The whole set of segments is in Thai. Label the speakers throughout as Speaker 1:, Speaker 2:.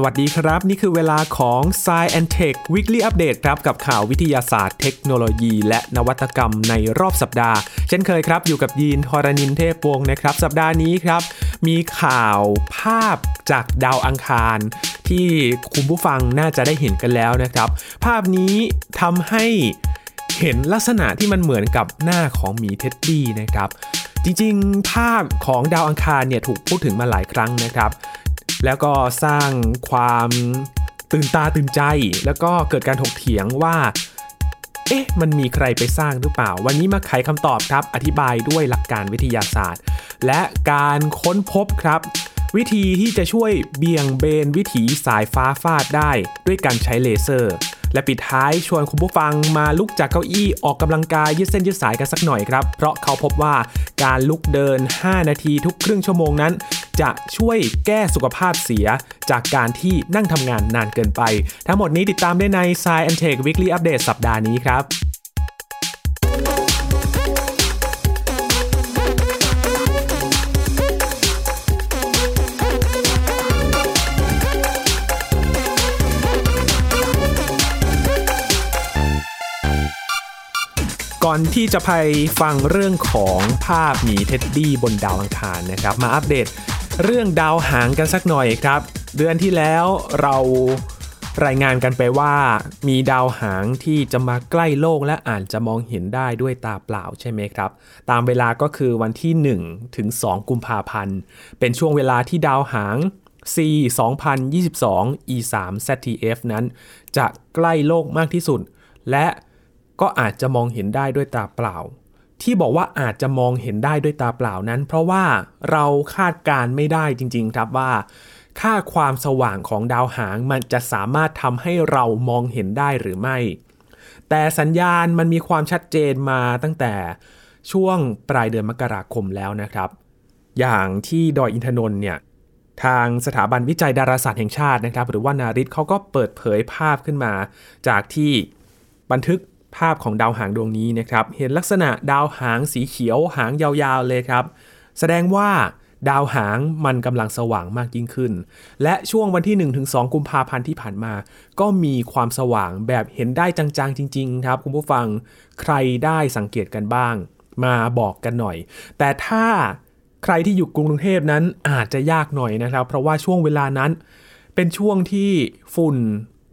Speaker 1: สวัสดีครับ นี่คือเวลาของ s ซ e and Tech Weekly Update ครับ กับข่าววิทยาศาสตร์เทคโนโลยี และนวัตกรรมในรอบสัปดาห์ เช่นเคยครับ อยู่กับยีนทรณินเทพวงศ์นะครับ สัปดาห์นี้ครับ มีข่าวภาพจากดาวอังคาร ที่คุณผู้ฟังน่าจะได้เห็นกันแล้วนะครับ ภาพนี้ทำให้เห็นลักษณะที่มันเหมือนกับหน้าของหมีเท็ดดี้นะครับจริงๆ ภาพของดาวอังคารเนี่ยถูกพูดถึงมาหลายครั้งนะครับ แล้วก็สร้างความตื่นตาตื่นใจ แล้วก็เกิดการถกเถียงว่า เอ๊ะ มันมีใครไปสร้างหรือเปล่า วันนี้มาไขคำตอบครับ อธิบายด้วยหลักการวิทยาศาสตร์ และการค้นพบครับ วิธีที่จะช่วยเบี่ยงเบนวิถีสายฟ้าฟาดได้ด้วยการใช้เลเซอร์ และปิดท้ายชวนคุณผู้ฟังมาลุกจากเก้าอี้ออกกำลังกายยืดเส้นยืดสายกันสักหน่อยครับ เพราะเขาพบว่าการลุกเดิน 5 นาทีทุกครึ่งชั่วโมงนั้น จะช่วยแก้สุขภาพเสีย จากการที่นั่งทำงานนานเกินไป ทั้งหมดนี้ติดตามได้ใน Science and Tech Weekly Update สัปดาห์นี้ครับก่อนที่จะไปฟังเรื่องของภาพหมีเท็ดดี้บนดาวอังคารนะครับ มาอัปเดต เรื่องดาวหางกันสักหน่อยครับ เดือนที่แล้วเรารายงานกันไปว่า มีดาวหางที่จะมาใกล้โลกและอาจจะมองเห็นได้ด้วยตาเปล่าใช่ไหมครับ ตามเวลาก็คือวันที่ 1 ถึง 2 กุมภาพันธ์ เป็นช่วงเวลาที่ดาวหาง C 2022 E 3 ZTF นั้น จะใกล้โลกมากที่สุด และก็อาจจะมองเห็นได้ด้วยตาเปล่า ที่บอกว่าอาจจะมองเห็นได้ด้วยตาเปล่านั้น เพราะว่าเราคาดการไม่ได้จริง ๆ ครับว่า ค่าความสว่างของดาวหางมันจะสามารถทำให้เรามองเห็นได้หรือไม่ แต่สัญญาณมันมีความชัดเจนมาตั้งแต่ช่วงปลายเดือนมกราคมแล้วนะครับ อย่างที่ดอยอินทนนท์เนี่ยทางสถาบันวิจัยดาราศาสตร์แห่งชาตินะครับ หรือว่านาริศเขาก็เปิดเผยภาพขึ้นมา จากที่บันทึก ภาพของดาวหางดวงนี้นะครับ เห็นลักษณะดาวหางสีเขียวหางยาวๆเลยครับ แสดงว่าดาวหางมันกำลังสว่างมากยิ่งขึ้น และช่วงวันที่ 1-2 กุมภาพันธ์ที่ผ่านมา ก็มีความสว่างแบบเห็นได้จังๆ จริง ๆ ครับ คุณผู้ฟังใครได้สังเกตกันบ้าง มาบอกกันหน่อย แต่ถ้าใครที่อยู่กรุงเทพนั้นอาจจะยากหน่อยนะครับ เพราะว่าช่วงเวลานั้น เป็นช่วงที่ฝุ่น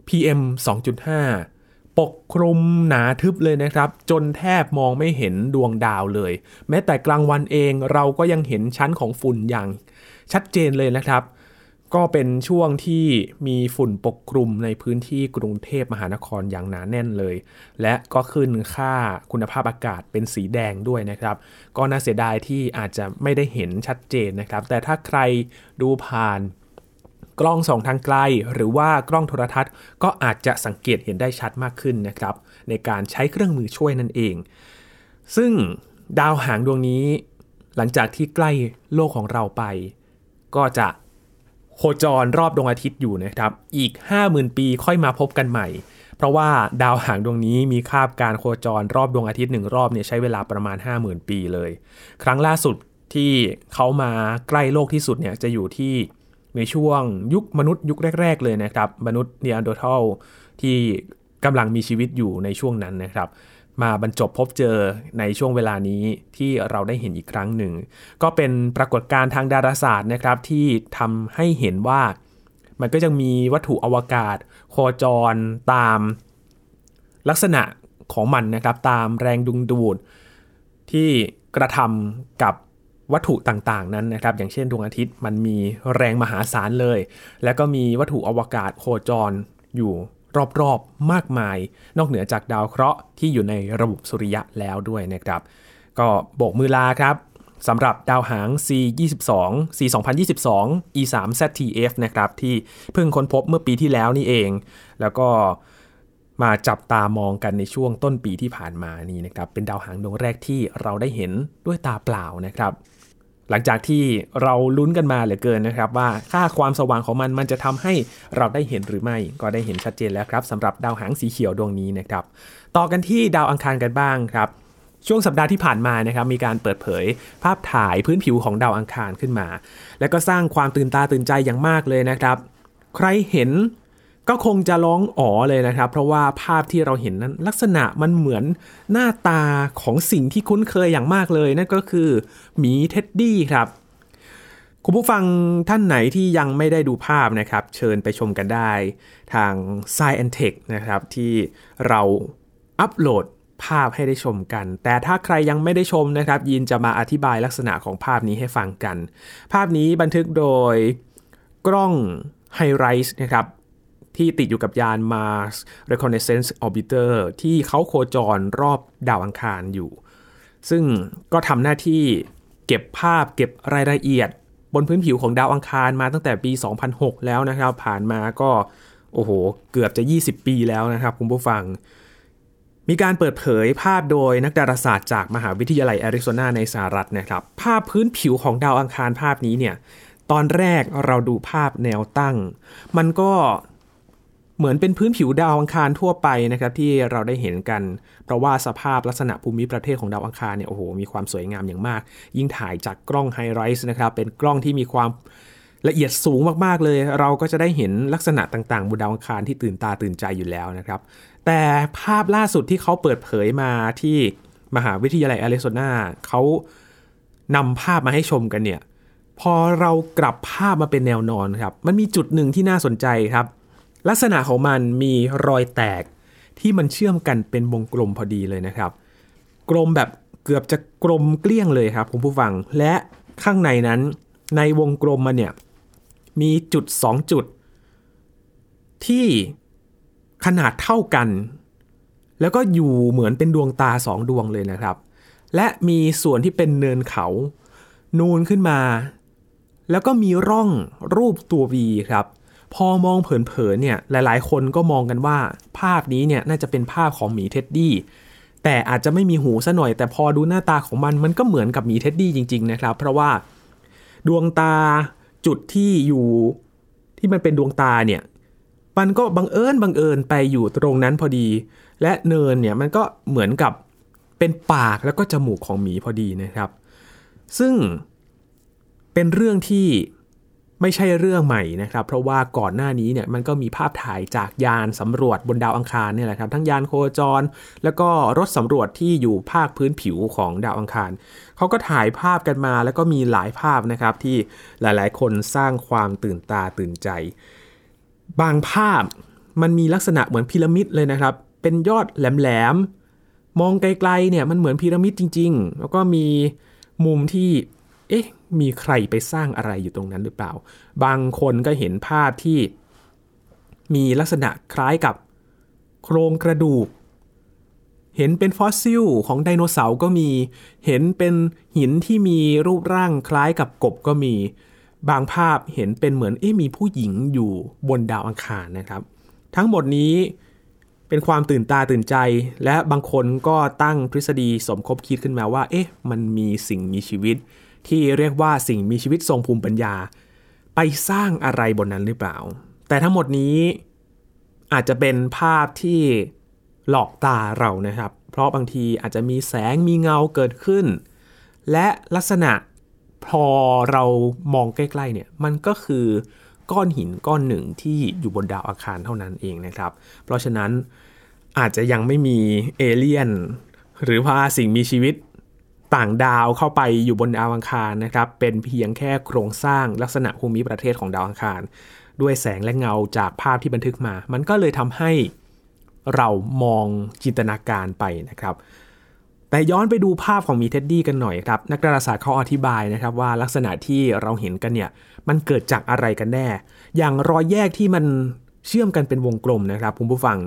Speaker 1: PM 2.5 ปกคลุมหนาทึบเลยนะครับ จนแทบมองไม่เห็นดวงดาวเลย แม้แต่กลางวันเองเราก็ยังเห็นชั้นของฝุ่นอย่างชัดเจนเลยนะครับ ก็เป็นช่วงที่มีฝุ่นปกคลุมในพื้นที่กรุงเทพมหานครอย่างหนาแน่นเลย และก็ขึ้นค่าคุณภาพอากาศเป็นสีแดงด้วยนะครับ ก็น่าเสียดายที่อาจจะไม่ได้เห็นชัดเจนนะครับ แต่ถ้าใครดูผ่าน กล้องส่องทางไกล หรือว่ากล้องโทรทัศน์ ก็อาจจะสังเกตเห็นได้ชัดมากขึ้นนะครับ ในการใช้เครื่องมือช่วยนั่นเอง ซึ่งดาวหางดวงนี้ หลังจากที่ใกล้โลกของเราไป ก็จะโคจรรอบดวงอาทิตย์อยู่นะครับ อีก 50,000 ปีค่อยมาพบกันใหม่ เพราะว่าดาวหางดวงนี้มีคาบการโคจรรอบดวงอาทิตย์หนึ่งรอบเนี่ยใช้เวลาประมาณ 50,000 ปีเลย ครั้งล่าสุดที่เขามาใกล้โลกที่สุดเนี่ยจะอยู่ที่ ในช่วงยุคมนุษย์ยุคแรก ๆ เลยนะครับ มนุษย์เนียนโดทัลที่กำลังมีชีวิตอยู่ในช่วงนั้นนะครับ มาบรรจบพบเจอในช่วงเวลานี้ที่เราได้เห็นอีกครั้งหนึ่ง ก็เป็นปรากฏการณ์ทางดาราศาสตร์นะครับที่ทำให้เห็นว่ามันก็จะมีวัตถุอวกาศ โคจรตามลักษณะของมันนะครับ ตามแรงดึงดูดที่กระทำกับ วัตถุต่างๆนั้นนะครับ อย่างเช่นดวงอาทิตย์มันมีแรงมหาศาลเลย แล้วก็มีวัตถุอวกาศโคจรอยู่รอบๆมากมาย นอกเหนือจากดาวเคราะห์ที่อยู่ในระบบสุริยะแล้วด้วยนะครับ ก็โบกมือลาครับสำหรับดาวหาง C22 C 2022 E 3 ZTF นะครับที่เพิ่งค้นพบเมื่อปีที่แล้วนี่เอง แล้วก็มาจับตามองกันในช่วงต้นปีที่ผ่านมานี่นะครับ เป็นดาวหางดวงแรกที่เราได้เห็นด้วยตาเปล่านะครับ หลังจากที่เราลุ้นกันมาเหลือเกินนะครับ ว่าค่าความสว่างของมันมันจะทำให้เราได้เห็นหรือไม่ก็ได้เห็นชัดเจนแล้วครับสำหรับดาวหางสีเขียวดวงนี้นะครับ ต่อกันที่ดาวอังคารกันบ้างครับช่วงสัปดาห์ที่ผ่านมานะครับมีการเปิดเผย ภาพถ่ายพื้นผิวของดาวอังคารขึ้นมา และก็สร้างความตื่นตาตื่นใจอย่างมากเลยนะครับ ใครเห็น ก็คงจะร้องอ๋อเลยนะครับ เพราะว่าภาพที่เราเห็นนั้นลักษณะมันเหมือนหน้าตาของสิ่งที่คุ้นเคยอย่างมากเลยนั่นก็คือหมีเท็ดดี้ครับคุณผู้ฟังท่านไหนที่ยังไม่ได้ดูภาพนะครับ เชิญไปชมกันได้ทาง Science and Tech นะครับ ที่เราอัปโหลดภาพให้ได้ชมกัน แต่ถ้าใครยังไม่ได้ชมนะครับ ยินจะมาอธิบายลักษณะของภาพนี้ให้ฟังกัน ภาพนี้บันทึกโดยกล้อง High Rise นะครับ ที่ติดอยู่กับยาน Mars Reconnaissance Orbiter ที่เขาโคจรรอบดาวอังคารอยู่ ซึ่งก็ทำหน้าที่เก็บภาพเก็บรายละเอียด บนพื้นผิวของดาวอังคารมาตั้งแต่ปี 2006 แล้วนะครับ ผ่านมาก็โอ้โห เกือบจะ 20 ปีแล้วนะครับคุณผู้ฟัง มีการเปิดเผยภาพโดยนักดาราศาสตร์จากมหาวิทยาลัยแอริโซนาในสหรัฐนะครับ ภาพพื้นผิวของดาวอังคารภาพนี้เนี่ย ตอนแรกเราดูภาพแนวตั้ง มันก็ เหมือนเป็นพื้นผิวดาวอังคารทั่วไปนะครับที่เราได้เห็นกัน เพราะว่าสภาพลักษณะภูมิประเทศของดาวอังคารเนี่ยโอ้โหมีความสวยงามอย่างมาก ยิ่งถ่ายจากกล้อง HiRISE นะครับเป็นกล้องที่มีความละเอียดสูงมากๆเลย เราก็จะได้เห็นลักษณะต่างๆบนดาวอังคารที่ตื่นตาตื่นใจอยู่แล้วนะครับ แต่ภาพล่าสุดที่เขาเปิดเผยมาที่มหาวิทยาลัยแอริโซนาเขานำภาพมาให้ชมกันเนี่ยพอเรากลับภาพมาเป็นแนวนอนครับ มันมีจุดหนึ่งที่น่าสนใจครับ ลักษณะของมันมีรอยแตกที่มันเชื่อมกันเป็นวงกลมพอดีเลยนะครับ กลมแบบเกือบจะกลมเกลี้ยงเลยครับคุณผู้ฟัง และข้างในนั้นในวงกลมมันเนี่ยมีจุด 2 จุด ที่ขนาดเท่ากัน แล้วก็อยู่เหมือนเป็นดวงตาสองดวงเลยนะครับ และมีส่วนที่เป็นเนินเขา นูนขึ้นมา แล้วก็มีร่องรูปตัว V ครับ พอมองเผินๆเนี่ยหลายๆ คนก็มองกันว่า ภาพนี้เนี่ยน่าจะเป็นภาพของหมีเท็ดดี้แต่อาจจะไม่มีหูซะหน่อย แต่พอดูหน้าตาของมันมันก็เหมือนกับหมีเท็ดดี้จริงๆนะครับ เพราะว่าดวงตาจุดที่อยู่ที่มันเป็นดวงตาเนี่ยมันก็บังเอิญบังเอิญไปอยู่ตรงนั้นพอดี และเนินเนี่ยมันก็เหมือนกับเป็นปากแล้วก็จมูกของหมีพอดีนะครับ ซึ่งเป็นเรื่องที่ ไม่ใช่เรื่องใหม่นะครับ เพราะว่าก่อนหน้านี้เนี่ยมันก็มีภาพถ่ายจากยานสำรวจบนดาวอังคารเนี่ยแหละครับทั้งยานโคจร แล้วก็รถสำรวจที่อยู่ภาคพื้นผิวของดาวอังคารเขาก็ถ่ายภาพกันมาแล้วก็มีหลายภาพนะครับที่หลายๆ คนสร้างความตื่นตาตื่นใจ บางภาพมันมีลักษณะเหมือนพีระมิดเลยนะครับ เป็นยอดแหลมๆมองไกลๆเนี่ยมันเหมือนพีระมิดจริง ๆ แล้วก็มีมุมที่เอ๊ะ มีใครไปสร้างอะไรอยู่ตรงนั้นหรือเปล่า บางคนก็เห็นภาพที่มีลักษณะคล้ายกับโครงกระดูก เห็นเป็นฟอสซิลของไดโนเสาร์ก็มี เห็นเป็นหินที่มีรูปร่างคล้ายกับกบก็มี บางภาพเห็นเป็นเหมือนเอ๊มีผู้หญิงอยู่บนดาวอังคารนะครับ ทั้งหมดนี้เป็นความตื่นตาตื่นใจ และบางคนก็ตั้งทฤษฎีสมคบคิดขึ้นมาว่า เอ๊ะ มันมีสิ่งมีชีวิต ที่เรียกว่าสิ่งมีชีวิตทรงภูมิปัญญา ไปสร้างอะไรบนนั้นหรือเปล่า แต่ทั้งหมดนี้อาจจะเป็นภาพที่หลอกตาเรานะครับ เพราะบางทีอาจจะมีแสงมีเงาเกิดขึ้น และลักษณะพอเรามองใกล้ๆเนี่ยมันก็คือก้อนหินก้อนหนึ่งที่อยู่บนดาวอาคารเท่านั้นเองนะครับ เพราะฉะนั้นอาจจะยังไม่มีเอเลี่ยนหรือว่าสิ่งมีชีวิต ต่างดาวเข้าไปอยู่บนดาวอังคารนะครับ เป็นเพียงแค่โครงสร้างลักษณะภูมิประเทศของดาวอังคาร ด้วยแสงและเงาจากภาพที่บันทึกมา มันก็เลยทำให้เรามองจินตนาการไปนะครับ แต่ย้อนไปดูภาพของมีเท็ดดี้กันหน่อยครับ นักดาราศาสตร์เขาอธิบายนะครับว่าลักษณะที่เราเห็นกันเนี่ย มันเกิดจากอะไรกันแน่ อย่างรอยแยกที่มันเชื่อมกันเป็นวงกลมนะครับคุณผู้ฟัง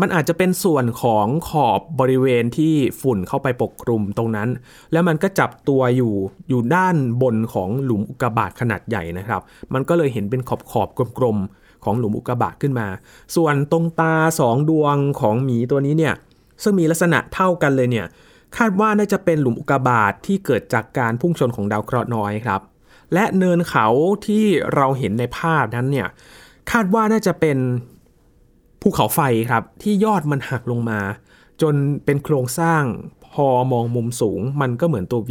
Speaker 1: มันอาจจะเป็นส่วนของขอบบริเวณที่ฝุ่นเข้าไปปกคลุมตรงนั้น แล้วมันก็จับตัวอยู่อยู่ด้านบนของหลุมอุกกาบาตขนาดใหญ่นะครับ มันก็เลยเห็นเป็นขอบขอบกลมๆของหลุมอุกกาบาตขึ้นมา ส่วนตรงตาสองดวงของหมีตัวนี้เนี่ยซึ่งมีลักษณะเท่ากันเลยเนี่ยคาดว่าน่าจะเป็นหลุมอุกกาบาตที่เกิดจากการพุ่งชนของดาวเคราะห์น้อยครับ และเนินเขาที่เราเห็นในภาพนั้นเนี่ยคาดว่าน่าจะเป็น ภูเขาไฟครับที่ยอดมันหักลงมา จนเป็นโครงสร้างพอมองมุมสูง มันก็เหมือนตัว V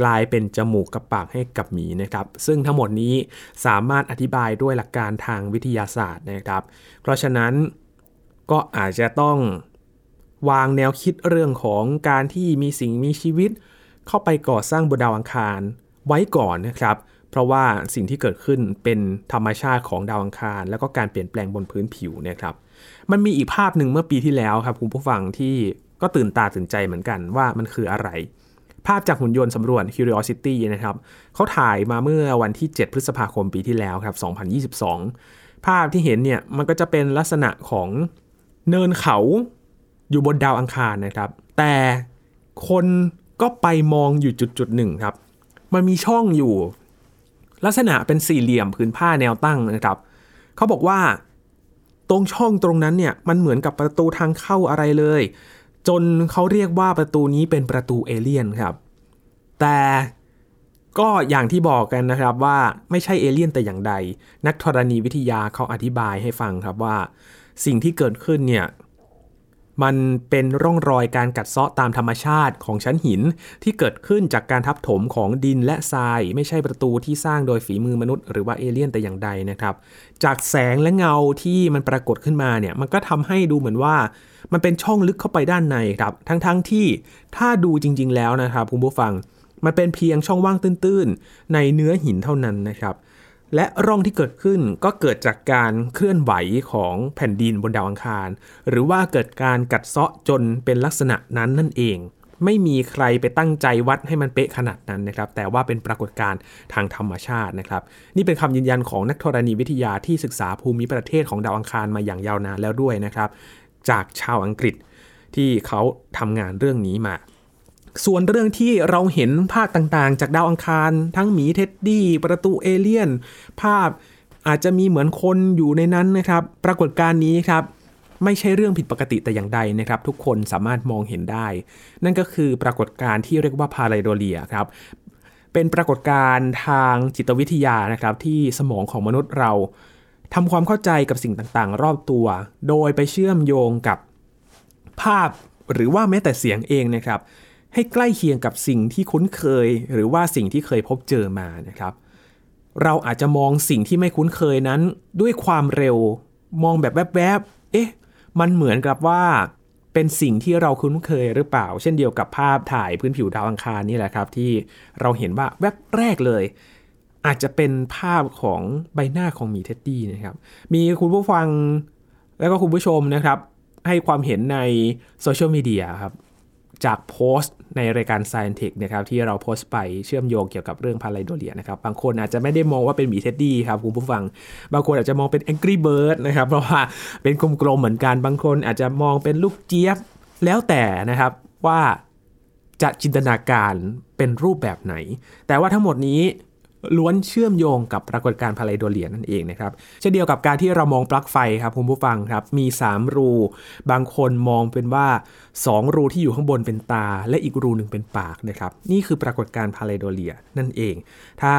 Speaker 1: กลายเป็นจมูกกับปากให้กับหมีนะครับ ซึ่งทั้งหมดนี้สามารถอธิบายด้วยหลักการทางวิทยาศาสตร์นะครับ เพราะฉะนั้นก็อาจจะต้องวางแนวคิดเรื่องของการที่มีสิ่งมีชีวิต เข้าไปก่อสร้างบนดาวอังคารไว้ก่อนนะครับ เพราะว่าสิ่งที่เกิดขึ้นเป็นธรรมชาติของดาวอังคาร แล้วก็การเปลี่ยนแปลงบนพื้นผิวนะครับ มันมีอีกภาพหนึ่งเมื่อปีที่แล้วครับคุณผู้ฟังที่ก็ตื่นตาตื่นใจเหมือนกันว่ามันคืออะไร ภาพจากหุ่นยนต์สำรวจ Curiosity นะครับเขาถ่ายมาเมื่อวันที่ 7 พฤษภาคมปีที่แล้วครับ 2022 ภาพที่เห็นเนี่ยมันก็จะเป็นลักษณะของเนินเขาอยู่บนดาวอังคารนะครับ แต่คนก็ไปมองอยู่จุดจุดหนึ่งครับ มันมีช่องอยู่ ลักษณะเป็นสี่เหลี่ยมผืนผ้าแนวตั้งนะครับเขาบอกว่า ตรงช่องตรงนั้นเนี่ยมันเหมือนกับประตูทางเข้าอะไรเลย จนเขาเรียกว่าประตูนี้เป็นประตูเอเลี่ยนครับ แต่ก็อย่างที่บอกกันนะครับว่าไม่ใช่เอเลี่ยนแต่อย่างใด นักธรณีวิทยาเขาอธิบายให้ฟังครับว่า สิ่งที่เกิดขึ้นเนี่ย มันเป็นร่องรอยการกัดเซาะตามธรรมชาติของชั้นหินที่เกิดขึ้นจากการทับถมของดินและทราย ไม่ใช่ประตูที่สร้างโดยฝีมือมนุษย์หรือว่าเอเลี่ยนแต่อย่างใดนะครับ จากแสงและเงาที่มันปรากฏขึ้นมาเนี่ยมันก็ทำให้ดูเหมือนว่า มันเป็นช่องลึกเข้าไปด้านในครับ ทั้งๆทที่ถ้าดูจริง ๆ แล้วนะครับคุณผู้ฟังมันเป็นเพียงช่องว่างตื้นๆ ในเนื้อหินเท่านั้นนะครับ และร่องที่เกิดขึ้นก็เกิดจากการเคลื่อนไหวของแผ่นดินบนดาวอังคาร หรือว่าเกิดการกัดเซาะจนเป็นลักษณะนั้นนั่นเอง ไม่มีใครไปตั้งใจวัดให้มันเป๊ะขนาดนั้นนะครับ แต่ว่าเป็นปรากฏการณ์ทางธรรมชาตินะครับ นี่เป็นคำยืนยันของนักธรณีวิทยาที่ศึกษาภูมิประเทศของดาวอังคารมาอย่างยาวนานแล้วด้วยนะครับ จากชาวอังกฤษที่เขาทำงานเรื่องนี้มา ส่วนเรื่องที่เราเห็นภาพต่างๆ จากดาวอังคาร ทั้งหมีเท็ดดี้ประตูเอเลี่ยน ภาพอาจจะมีเหมือนคนอยู่ในนั้นนะครับ ปรากฏการณ์นี้ครับ ไม่ใช่เรื่องผิดปกติแต่อย่างใดนะครับ ทุกคนสามารถมองเห็นได้ นั่นก็คือปรากฏการณ์ที่เรียกว่าพาไลโดเลียครับเป็นปรากฏการณ์ทางจิตวิทยานะครับ ที่สมองของมนุษย์เราทำความเข้าใจกับสิ่งต่างๆ รอบตัว โดยไปเชื่อมโยงกับภาพหรือว่าแม้แต่เสียงเองนะครับ ให้ใกล้เคียงกับสิ่งที่คุ้นเคย หรือว่าสิ่งที่เคยพบเจอมานะครับ เราอาจจะมองสิ่งที่ไม่คุ้นเคยนั้น ด้วยความเร็วมองแบบแวบๆ เอ๊ะ มันเหมือนกับว่าเป็นสิ่งที่เราคุ้นเคยหรือเปล่า เช่นเดียวกับภาพถ่ายพื้นผิวดาวอังคารนี่แหละครับ ที่เราเห็นว่าแวบแรกเลย อาจจะเป็นภาพของใบหน้าของหมี teddy นะครับ มีคุณผู้ฟังแล้วก็คุณผู้ชมนะครับ ให้ความเห็นในโซเชียลมีเดียครับ จากโพสต์ในรายการ s c i e n t i c นะครับที่เราโพสต์ไปเชื่อมโยงเกี่ยวกับเรื่อง pareidolia นะครับบางคนอาจจะไม่ได้มองว่าเป็นหมี teddy ครับคุณผู้ฟัง บางคนอาจจะมองเป็น Angry Bird นะครับเพราะว่าเป็นกลมๆเหมือนกัน บางคนอาจจะมองเป็นลูกเจี๊ยบแล้วแต่นะครับว่าจะจินตนาการเป็นรูปแบบไหน แต่ว่าทั้งหมดนี้ ล้วนเชื่อมโยงกับปรากฏการณ์ pareidolia นั่นเองนะครับเช่นเดียวกับการที่เรามองปลั๊กไฟครับคุณผู้ฟังครับมี 3 รู บางคนมองเป็นว่า 2 รูที่อยู่ข้างบนเป็นตา และอีกรูหนึ่งเป็นปากนะครับนี่คือปรากฏการณ์พาไลโดเลียนั่นเอง ถ้า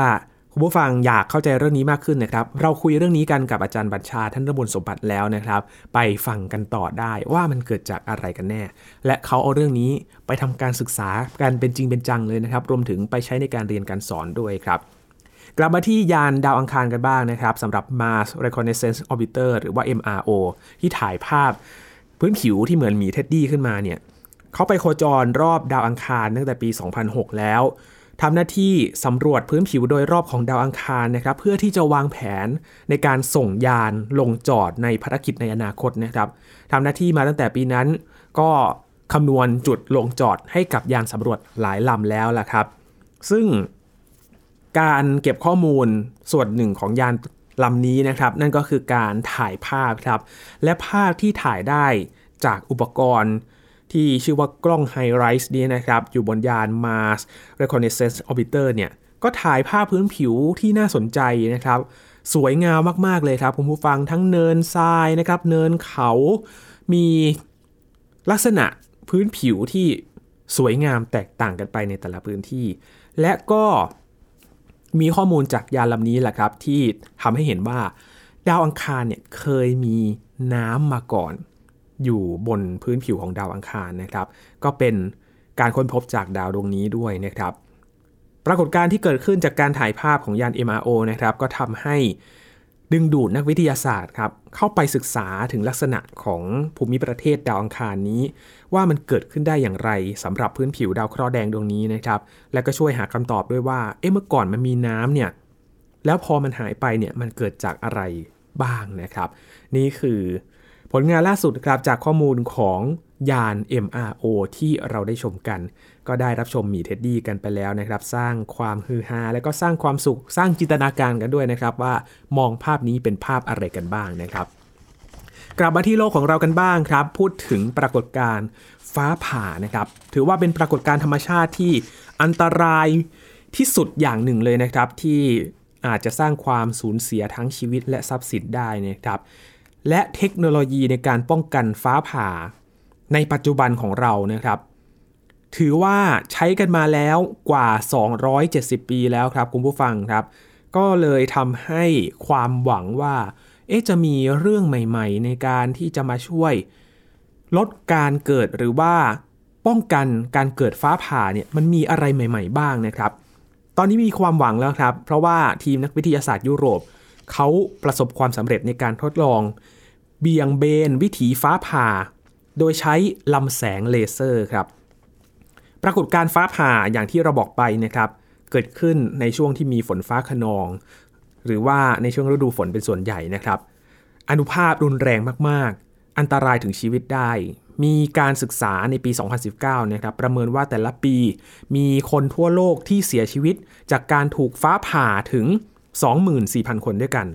Speaker 1: คุณผู้ฟังอยากเข้าใจเรื่องนี้มากขึ้นนะครับ เราคุยเรื่องนี้กันกับอาจารย์บัญชาท่านระบุสมบัติแล้วนะครับ ไปฟังกันต่อได้ว่ามันเกิดจากอะไรกันแน่ และเขาเอาเรื่องนี้ไปทำการศึกษากันเป็นจริงเป็นจังเลยนะครับ รวมถึงไปใช้ในการเรียนการสอนด้วยครับ กลับมาที่ยานดาวอังคารกันบ้างนะครับสำหรับ Mars Reconnaissance Orbiter หรือว่า MRO ที่ถ่ายภาพพื้นผิวที่เหมือนหมีเท็ดดี้ขึ้นมาเนี่ยเขาไปโคจรรอบดาวอังคารตั้งแต่ปี 2006 แล้วทำหน้าที่สำรวจพื้นผิวโดยรอบของดาวอังคารนะครับ เพื่อที่จะวางแผนในการส่งยานลงจอดในภารกิจในอนาคตนะครับทำหน้าที่มาตั้งแต่ปีนั้น ก็คำนวณจุดลงจอดให้กับยานสำรวจหลายลำแล้วล่ะครับ ซึ่ง การเก็บข้อมูลส่วนหนึ่งของยานลำนี้นะครับ นั่นก็คือการถ่ายภาพครับ และภาพที่ถ่ายได้จากอุปกรณ์ที่ชื่อว่ากล้องไฮไรส์นี้นะครับ อยู่บนยาน Mars Reconnaissance Orbiter เนี่ยก็ถ่ายภาพพื้นผิวที่น่าสนใจนะครับ สวยงามมากๆเลยครับคุณผู้ฟังทั้งเนินทรายนะครับ เนินเขามีลักษณะพื้นผิวที่สวยงามแตกต่างกันไปในแต่ละพื้นที่ และก็ มีข้อมูลจากยานลำนี้แหละครับที่ทำให้เห็นว่าดาวอังคารเนี่ยเคยมีน้ำมาก่อน อยู่บนพื้นผิวของดาวอังคารนะครับ ก็เป็นการค้นพบจากดาวดวงนี้ด้วยนะครับ ปรากฏการณ์ที่เกิดขึ้นจากการถ่ายภาพของยาน MRO นะครับ ก็ทำให้ ดึงดูดนักวิทยาศาสตร์ครับเข้าไปศึกษาถึงลักษณะของภูมิประเทศดาวอังคารนี้ ว่ามันเกิดขึ้นได้อย่างไรสำหรับพื้นผิวดาวเคราะห์แดงดวงนี้นะครับและก็ช่วยหาคำตอบด้วยว่าเอ๊ะเมื่อก่อนมันมีน้ำเนี่ยแล้วพอมันหายไปเนี่ยมันเกิดจากอะไรบ้างนะครับ นี่คือผลงานล่าสุดครับจากข้อมูลของยาน MRO ที่เราได้ชมกัน ก็ได้รับชมหมีเท็ดดี้กันไปแล้วนะครับ สร้างความฮือฮาและก็สร้างความสุขสร้างจินตนาการกันด้วยนะครับ ว่ามองภาพนี้เป็นภาพอะไรกันบ้างนะครับ กลับมาที่โลกของเรากันบ้างครับ พูดถึงปรากฏการณ์ฟ้าผ่านะครับ ถือว่าเป็นปรากฏการณ์ธรรมชาติที่อันตรายที่สุดอย่างหนึ่งเลยนะครับ ที่อาจจะสร้างความสูญเสียทั้งชีวิตและทรัพย์สินได้นะครับ และเทคโนโลยีในการป้องกันฟ้าผ่า ในปัจจุบันของเรานะครับ ถือว่าใช้กันมาแล้วกว่า 270 ปีแล้วครับคุณผู้ฟังครับ ก็เลยทำให้ความหวังว่า เอ๊ะจะมีเรื่องใหม่ ๆ ในการที่จะมาช่วย ลดการเกิดหรือว่าป้องกันการเกิดฟ้าผ่าเนี่ยมันมีอะไรใหม่ ๆ บ้างนะครับ ตอนนี้มีความหวังแล้วครับ เพราะว่าทีมนักวิทยาศาสตร์ยุโรปเขาประสบความสำเร็จในการทดลอง เบี่ยงเบนวิถีฟ้าผ่า โดยใช้ลำแสงเลเซอร์ครับ ปรากฏการฟ้าผ่าอย่างที่เราบอกไปนะครับเกิดขึ้นในช่วงที่มีฝนฟ้าขนอง หรือว่าในช่วงฤดูฝนเป็นส่วนใหญ่นะครับ อนุภาพรุนแรงมากๆ อันตรายถึงชีวิตได้ มีการศึกษาในปี 2019 นะครับ ประเมินว่าแต่ละปีมีคนทั่วโลกที่เสียชีวิต จากการถูกฟ้าผ่าถึง 24,000 คนด้วยกัน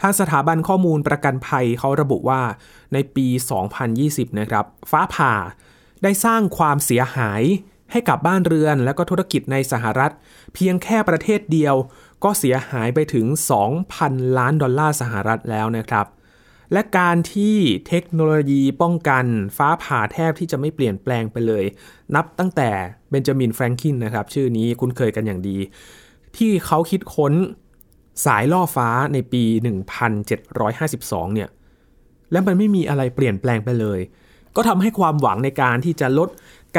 Speaker 1: ทางสถาบันข้อมูลประกันภัยเขาระบุว่าในปี 2020 นะครับ ฟ้าผ่าได้สร้างความเสียหาย ให้กับบ้านเรือนและก็ธุรกิจในสหรัฐ เพียงแค่ประเทศเดียวก็เสียหายไปถึง 2,000 ล้านดอลลาร์สหรัฐแล้วนะครับ และการที่เทคโนโลยีป้องกันฟ้าผ่าแทบที่จะไม่เปลี่ยนแปลงไปเลย นับตั้งแต่เบนจามินแฟรงคินนะครับ ชื่อนี้คุ้นเคยกันอย่างดี ที่เขาคิดค้นสายล่อฟ้าในปี 1752 เนี่ย และมันไม่มีอะไรเปลี่ยนแปลงไปเลย ก็ทำให้ความหวังในการที่จะลด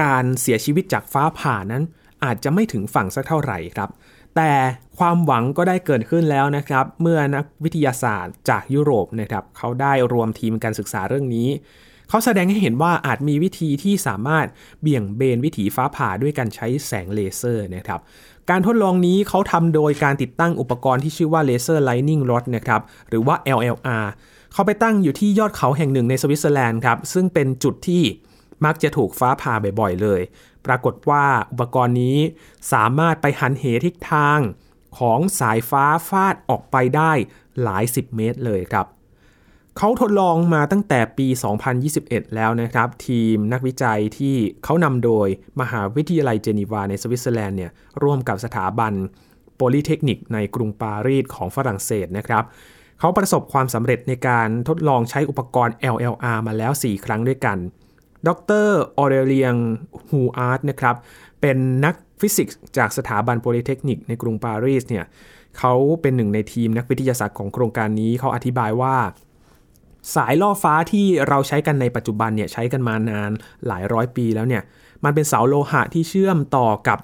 Speaker 1: การเสียชีวิตจากฟ้าผ่านั้น อาจจะไม่ถึงฝั่งสักเท่าไหร่ครับ แต่ความหวังก็ได้เกิดขึ้นแล้วนะครับ เมื่อนักวิทยาศาสตร์จากยุโรปนะครับเขาได้รวมทีมการศึกษาเรื่องนี้ เขาแสดงให้เห็นว่าอาจมีวิธีที่สามารถเบี่ยงเบนวิถีฟ้าผ่าด้วยการใช้แสงเลเซอร์นะครับการทดลองนี้เขาทำโดยการติดตั้งอุปกรณ์ที่ชื่อว่า Laser Lightning Rod นะครับ หรือว่า LLR เขาไปตั้งอยู่ที่ยอดเขาแห่งหนึ่งในสวิตเซอร์แลนด์ครับ ซึ่งเป็นจุดที่ มักจะถูกฟ้าผ่าบ่อยๆเลย ปรากฏว่าอุปกรณ์นี้สามารถไปหันเหทิศทางของสายฟ้าฟาดออกไปได้หลายสิบเมตรเลยครับเขาทดลองมาตั้งแต่ปี 2021 แล้วนะครับ ทีมนักวิจัยที่เขานำโดยมหาวิทยาลัยเจนีวาในสวิตเซอร์แลนด์เนี่ยร่วมกับสถาบันโพลิเทคนิกในกรุงปารีสของฝรั่งเศสนะครับเขาประสบความสำเร็จในการทดลองใช้อุปกรณ์ LLR มาแล้ว 4 ครั้งด้วยกัน ดรออเรเลียงฮูอาร์ตนะครับเป็นนักฟิสิกส์จากสถาบันโพลิเทคนิคในกรุงปารีสเนี่ยเขาเป็นหนึ่งในทีมนักวิทยาศาสตร์ของโครงการนี้เขาอธิบายว่า สายล่อฟ้าที่เราใช้กันในปัจจุบันเนี่ยใช้กันมานานหลายร้อยปีแล้วเนี่ยมันเป็นเสาโลหะที่เชื่อมต่อกับ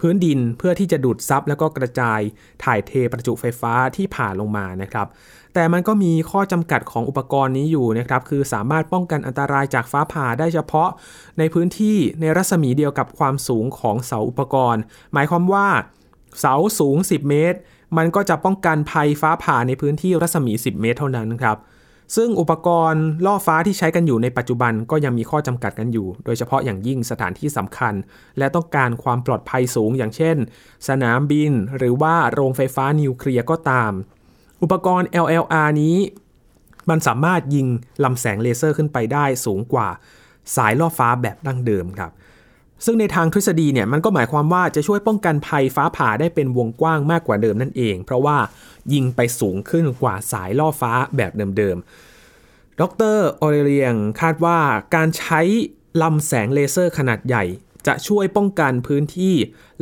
Speaker 1: พื้นดินเพื่อที่จะดูดซับแล้วก็กระจายถ่ายเทประจุไฟฟ้าที่ผ่านลงมานะครับ แต่มันก็มีข้อจำกัดของอุปกรณ์นี้อยู่นะครับคือสามารถป้องกันอันตรายจากฟ้าผ่าได้เฉพาะในพื้นที่ในรัศมีเดียวกับความสูงของเสาอุปกรณ์ หมายความว่าเสาสูง 10 เมตร มันก็จะป้องกันภัยฟ้าผ่าในพื้นที่รัศมี 10 เมตร เท่านั้นครับ ซึ่งอุปกรณ์ล่อฟ้าที่ใช้กันอยู่ในปัจจุบันก็ยังมีข้อจำกัดกันอยู่ โดยเฉพาะอย่างยิ่งสถานที่สำคัญ และต้องการความปลอดภัยสูง อย่างเช่น สนามบิน หรือว่าโรงไฟฟ้านิวเคลียร์ก็ตาม อุปกรณ์ LLR นี้ มันสามารถยิงลำแสงเลเซอร์ขึ้นไปได้สูงกว่า สายล่อฟ้าแบบดั้งเดิมครับ ซึ่งในทางทฤษฎีเนี่ยมันก็หมายความว่าจะช่วยป้องกันภัยฟ้าผ่าได้เป็นวงกว้างมากกว่าเดิมนั่นเอง เพราะว่ายิงไปสูงขึ้นกว่าสายล่อฟ้าแบบเดิมๆ ดรออเรเลียงคาดว่าการใช้ลำแสงเลเซอร์ขนาดใหญ่ จะช่วยป้องกันพื้นที่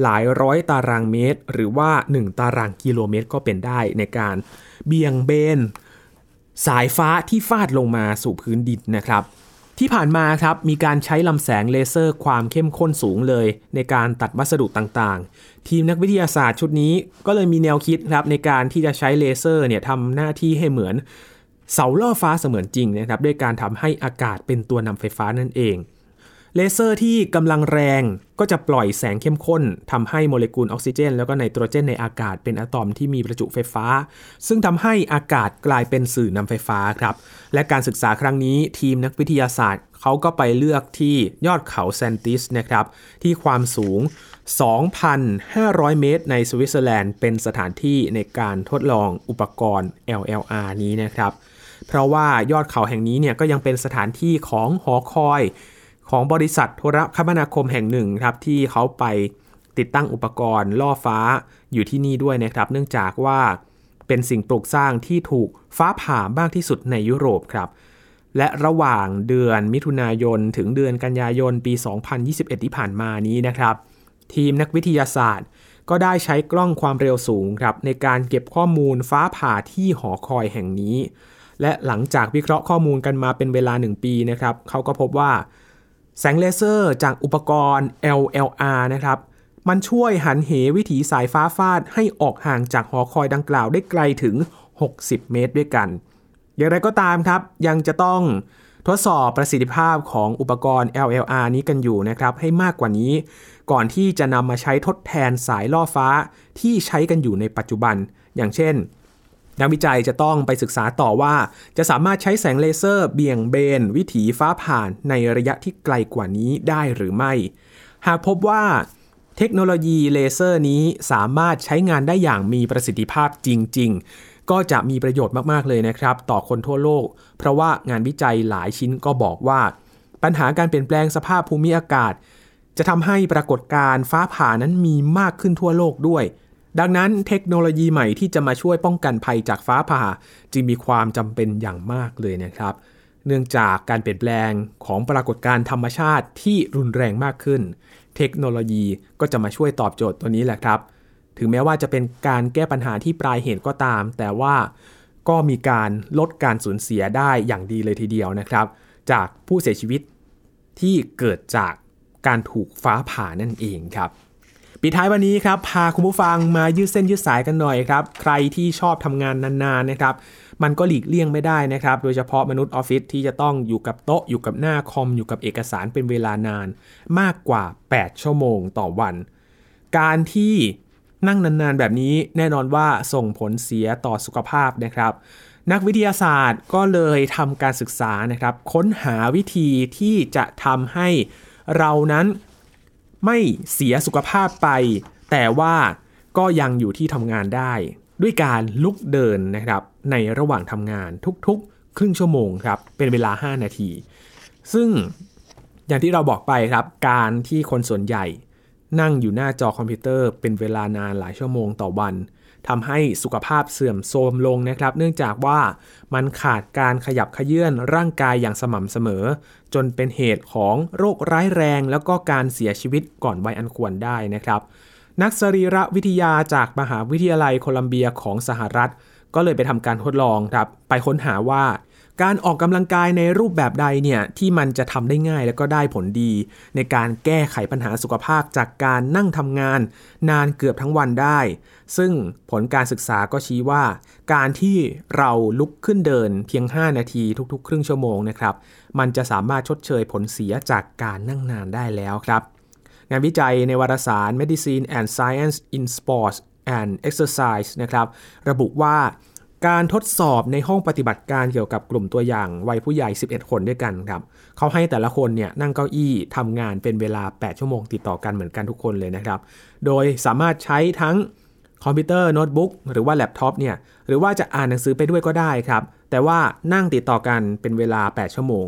Speaker 1: หลายร้อยตารางเมตร หรือว่า 1 ตารางกิโลเมตรก็เป็นได้ในการเบี่ยงเบนสายฟ้าที่ฟาดลงมาสู่พื้นดินนะครับ ที่ผ่านมาครับมีการใช้ลำแสงเลเซอร์ความเข้มข้นสูงเลย ในการตัดวัสดุต่างๆ ทีมนักวิทยาศาสตร์ชุดนี้ก็เลยมีแนวคิดครับในการที่จะใช้เลเซอร์เนี่ยทำหน้าที่ให้เหมือนเสาล่อฟ้าเสมือนจริงนะครับด้วยการทำให้อากาศเป็นตัวนำไฟฟ้านั่นเอง เลเซอร์ที่กำลังแรงก็จะปล่อยแสงเข้มข้นทำให้โมเลกุลออกซิเจน แล้วก็ไนโตรเจนในอากาศเป็นอะตอมที่มีประจุไฟฟ้า ซึ่งทำให้อากาศกลายเป็นสื่อนำไฟฟ้าครับ และการศึกษาครั้งนี้ทีมนักวิทยาศาสตร์เขาก็ไปเลือกที่ยอดเขาแซนติสนะครับ ที่ความสูง 2,500 เมตร ในสวิตเซอร์แลนด์ เป็นสถานที่ในการทดลองอุปกรณ์ LLR นี้นะครับ เพราะว่ายอดเขาแห่งนี้เนี่ยก็ยังเป็นสถานที่ของหอคอย ของบริษัทโทรคมนาคมแห่งหนึ่งครับที่เขาไปติดตั้งอุปกรณ์ล่อฟ้าอยู่ที่นี่ด้วยนะครับ เนื่องจากว่าเป็นสิ่งปลูกสร้างที่ถูกฟ้าผ่ามากที่สุดในยุโรปครับ และระหว่างเดือนมิถุนายนถึงเดือนกันยายนปี 2021 ที่ผ่านมานี้นะครับ ทีมนักวิทยาศาสตร์ ก็ได้ใช้กล้องความเร็วสูงครับในการเก็บข้อมูลฟ้าผ่าที่หอคอยแห่งนี้ และหลังจากวิเคราะห์ข้อมูลกันมาเป็นเวลา 1 ปีนะครับเขาก็พบว่า แสงเลเซอร์จากอุปกรณ์ LLR นะครับ มันช่วยหันเหวิถีสายฟ้าฟาดให้ออกห่างจากหอคอยดังกล่าวได้ไกลถึง 60 เมตรด้วยกัน อย่างไรก็ตามครับ ยังจะต้องทดสอบประสิทธิภาพของอุปกรณ์ LLR นี้กันอยู่นะครับ ให้มากกว่านี้ ก่อนที่จะนำมาใช้ทดแทนสายล่อฟ้าที่ใช้กันอยู่ในปัจจุบัน อย่างเช่น นักวิจัยจะต้องไปศึกษาต่อว่า จะสามารถใช้แสงเลเซอร์ เบี่ยงเบน วิถีฟ้าผ่านในระยะที่ไกลกว่านี้ได้หรือไม่ หากพบว่าเทคโนโลยีเลเซอร์นี้สามารถใช้งานได้อย่างมีประสิทธิภาพจริง ๆ ก็จะมีประโยชน์มาก ๆ เลยนะครับ ต่อคนทั่วโลก เพราะว่างานวิจัยหลายชิ้นก็บอกว่า ปัญหาการเปลี่ยนแปลงสภาพภูมิอากาศ จะทำให้ปรากฏการณ์ฟ้าผ่านั้นมีมากขึ้นทั่วโลกด้วย ดังนั้นเทคโนโลยีใหม่ที่จะมาช่วยป้องกันภัยจากฟ้าผ่า จึงมีความจำเป็นอย่างมากเลยนะครับ เนื่องจากการเปลี่ยนแปลงของปรากฏการณ์ธรรมชาติที่รุนแรงมากขึ้น เทคโนโลยีก็จะมาช่วยตอบโจทย์ตัวนี้แหละครับ ถึงแม้ว่าจะเป็นการแก้ปัญหาที่ปลายเหตุก็ตาม แต่ว่าก็มีการลดการสูญเสียได้อย่างดีเลยทีเดียวนะครับ จากผู้เสียชีวิตที่เกิดจากการถูกฟ้าผ่านั่นเองครับ ปิดท้ายวันนี้ครับพาคุณผู้ฟังมายืดเส้นยืดสายกันหน่อยครับ ใครที่ชอบทำงานนานๆนะครับ มันก็หลีกเลี่ยงไม่ได้นะครับ โดยเฉพาะมนุษย์ออฟฟิศที่จะต้องอยู่กับโต๊ะอยู่กับหน้าคอมอยู่กับเอกสารเป็นเวลานาน มากกว่า 8 ชั่วโมงต่อวัน การที่นั่งนานๆแบบนี้แน่นอนว่าส่งผลเสียต่อสุขภาพนะครับ นักวิทยาศาสตร์ก็เลยทำการศึกษานะครับ ค้นหาวิธีที่จะทำให้เรานั้น ไม่เสียสุขภาพไป แต่ว่าก็ยังอยู่ที่ทำงานได้ ด้วยการลุกเดินนะครับ ในระหว่างทำงานทุกๆ ครึ่งชั่วโมงครับ เป็นเวลา 5 นาที ซึ่งอย่างที่เราบอกไปครับ การที่คนส่วนใหญ่ นั่งอยู่หน้าจอคอมพิวเตอร์ เป็นเวลานานหลายชั่วโมงต่อวันทำให้สุขภาพเสื่อมโทรมลงนะครับ เนื่องจากว่ามันขาดการขยับขยื่นร่างกายอย่างสม่ำเสมอ จนเป็นเหตุของโรคร้ายแรง แล้วก็การเสียชีวิตก่อนวัยอันควรได้นะครับ นักสรีรวิทยาจากมหาวิทยาลัยโคลัมเบียของสหรัฐ ก็เลยไปทำการทดลองครับ ไปค้นหาว่า การออกกำลังกายในรูปแบบใดเนี่ยที่มันจะทำได้ง่ายและก็ได้ผลดี ในการแก้ไขปัญหาสุขภาพจากการนั่งทำงาน นานเกือบทั้งวันได้ ซึ่งผลการศึกษาก็ชี้ว่า การที่เราลุกขึ้นเดินเพียง 5 นาทีทุกๆ ครึ่งชั่วโมงนะครับมันจะสามารถชดเชยผลเสียจากการนั่งนานได้แล้วครับ งานวิจัยในวารสาร Medicine and Science in Sports and Exercise นะครับระบุว่า การทดสอบในห้องปฏิบัติการเกี่ยวกับกลุ่มตัวอย่างวัยผู้ใหญ่ 11 คนด้วยกันครับเขาให้แต่ละคนเนี่ยนั่งเก้าอี้ทำงานเป็นเวลา 8 ชั่วโมงติดต่อกันเหมือนกันทุกคนเลยนะครับ โดยสามารถใช้ทั้งคอมพิวเตอร์โน้ตบุ๊กหรือว่าแล็ปท็อปเนี่ยหรือว่าจะอ่านหนังสือไปด้วยก็ได้ครับ แต่ว่านั่งติดต่อกันเป็นเวลา 8 ชั่วโมง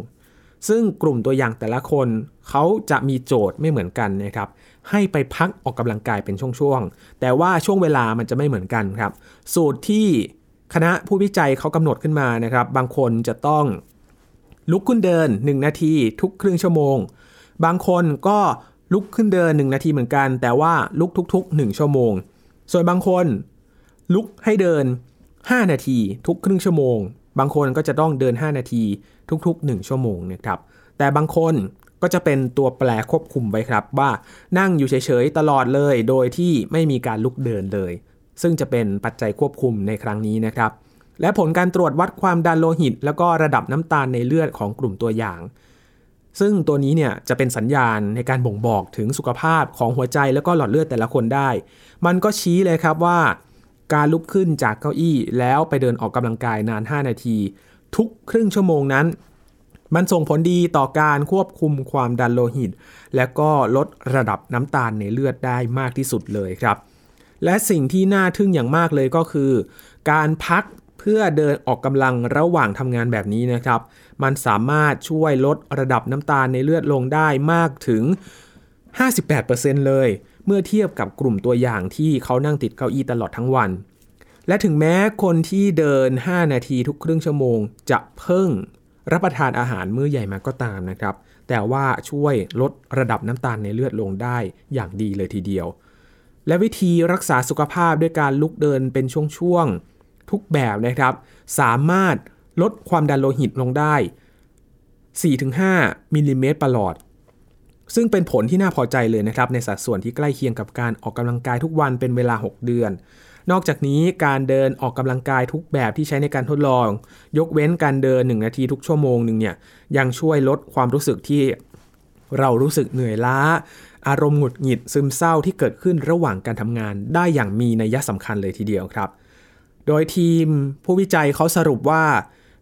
Speaker 1: ซึ่งกลุ่มตัวอย่างแต่ละคนเขาจะมีโจทย์ไม่เหมือนกันนะครับให้ไปพักออกกำลังกายเป็นช่วงๆแต่ว่าช่วงเวลามันจะไม่เหมือนกันครับ สูตรที่ คณะผู้วิจัยเขากำหนดขึ้นมานะครับ บางคนจะต้องลุกขึ้นเดิน 1 นาทีทุกครึ่งชั่วโมง บางคนก็ลุกขึ้นเดิน 1 นาทีเหมือนกัน แต่ว่าลุกทุก ๆ 1 ชั่วโมง ส่วนบางคนลุกให้เดิน 5 นาทีทุกครึ่งชั่วโมง บางคนก็จะต้องเดิน 5 นาทีทุก ๆ 1 ชั่วโมงนะครับ แต่บางคนก็จะเป็นตัวแปรควบคุมไว้ครับว่านั่งอยู่เฉยๆตลอดเลย โดยที่ไม่มีการลุกเดินเลย ซึ่งจะเป็นปัจจัยควบคุมในครั้งนี้นะครับ และผลการตรวจวัดความดันโลหิต แล้วก็ระดับน้ำตาลในเลือดของกลุ่มตัวอย่าง ซึ่งตัวนี้เนี่ยจะเป็นสัญญาณในการบ่งบอกถึงสุขภาพของหัวใจแล้วก็หลอดเลือดแต่ละคนได้ มันก็ชี้เลยครับว่า การลุกขึ้นจากเก้าอี้แล้วไปเดินออกกำลังกายนาน 5 นาที ทุกครึ่งชั่วโมงนั้นมันส่งผลดีต่อการควบคุมความดันโลหิต และก็ลดระดับน้ำตาลในเลือดได้มากที่สุดเลยครับ และสิ่งที่น่าทึ่งอย่างมากเลยก็คือ การพักเพื่อเดินออกกำลังระหว่างทำงานแบบนี้นะครับ มันสามารถช่วยลดระดับน้ำตาลในเลือดลงได้มากถึง 58%เลย เมื่อเทียบกับกลุ่มตัวอย่างที่เขานั่งติดเก้าอี้ตลอดทั้งวัน และถึงแม้คนที่เดิน 5 นาทีทุกครึ่งชั่วโมง จะเพิ่งรับประทานอาหารมื้อใหญ่มาก็ตามนะครับ แต่ว่าช่วยลดระดับน้ำตาลในเลือดลงได้อย่างดีเลยทีเดียว และวิธีรักษาสุขภาพด้วยการลุกเดินเป็นช่วงๆทุกแบบนะครับ สามารถลดความดันโลหิตลงได้ 4-5มิลลิเมตรประหลอด ซึ่งเป็นผลที่น่าพอใจเลยนะครับ ในสัดส่วนที่ใกล้เคียงกับการออกกำลังกายทุกวันเป็นเวลา 6 เดือน นอกจากนี้การเดินออกกำลังกายทุกแบบที่ใช้ในการทดลอง ยกเว้นการเดิน 1 นาทีทุกชั่วโมงหนึ่งเนี่ยยังช่วยลดความรู้สึกที่ เรารู้สึกเหนื่อยล้า อารมณ์หงุดหงิดซึมเศร้าที่เกิดขึ้นระหว่างการทำงานได้อย่างมีนัยสำคัญเลยทีเดียวครับ โดยทีมผู้วิจัยเขาสรุปว่า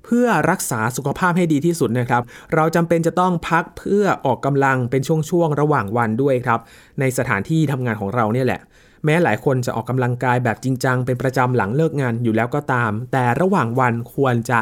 Speaker 1: เพื่อรักษาสุขภาพให้ดีที่สุดนะครับ เราจำเป็นจะต้องพักเพื่อออกกำลังเป็นช่วงๆระหว่างวันด้วยครับ ในสถานที่ทำงานของเราเนี่ยแหละแม้หลายคนจะออกกำลังกายแบบจริงจังเป็นประจำหลังเลิกงานอยู่แล้วก็ตาม แต่ระหว่างวันควรจะ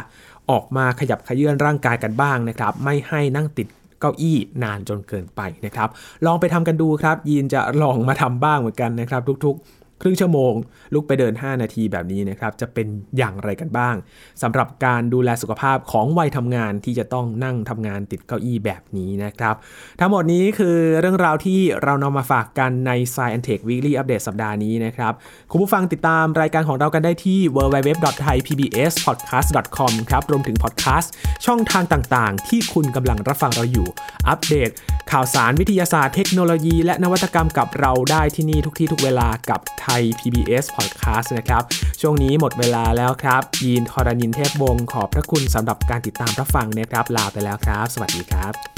Speaker 1: ออกมาขยับขยื่นร่างกายกันบ้างนะครับ ไม่ให้นั่งติด เก้าอี้นานจนเกินไปนะครับ ลองไปทำกันดูครับ ยีนจะลองมาทำบ้างเหมือนกันนะครับ ทุกๆ ครึ่งชั่วโมง ลุกไปเดิน 5 นาทีแบบนี้นะครับ จะเป็นอย่างไรกันบ้างสำหรับการดูแลสุขภาพของวัยทำงานที่จะต้องนั่งทำงานติดเก้าอี้แบบนี้นะครับ ทั้งหมดนี้คือเรื่องราวที่เรานำมาฝากกันใน Science Tech Weekly Update สัปดาห์นี้นะครับ คุณผู้ฟังติดตามรายการของเรากันได้ที่ www.thaipbspodcast.com ครับรวมถึงพอดแคสต์ช่องทางต่างๆ ที่คุณกำลังรับฟังเราอยู่อัปเดต ข่าวสารวิทยาศาสตร์เทคโนโลยี และนวัตกรรมกับเราได้ที่นี่ทุกที่ทุกเวลากับทย PBS Podcast นะครับ ช่วงนี้หมดเวลาแล้วครับ ยีนทอรานินเทพวงศ์ขอบพระคุณสำหรับการติดตามรับฟังนะครับ ลาไปแล้วครับ สวัสดีครับ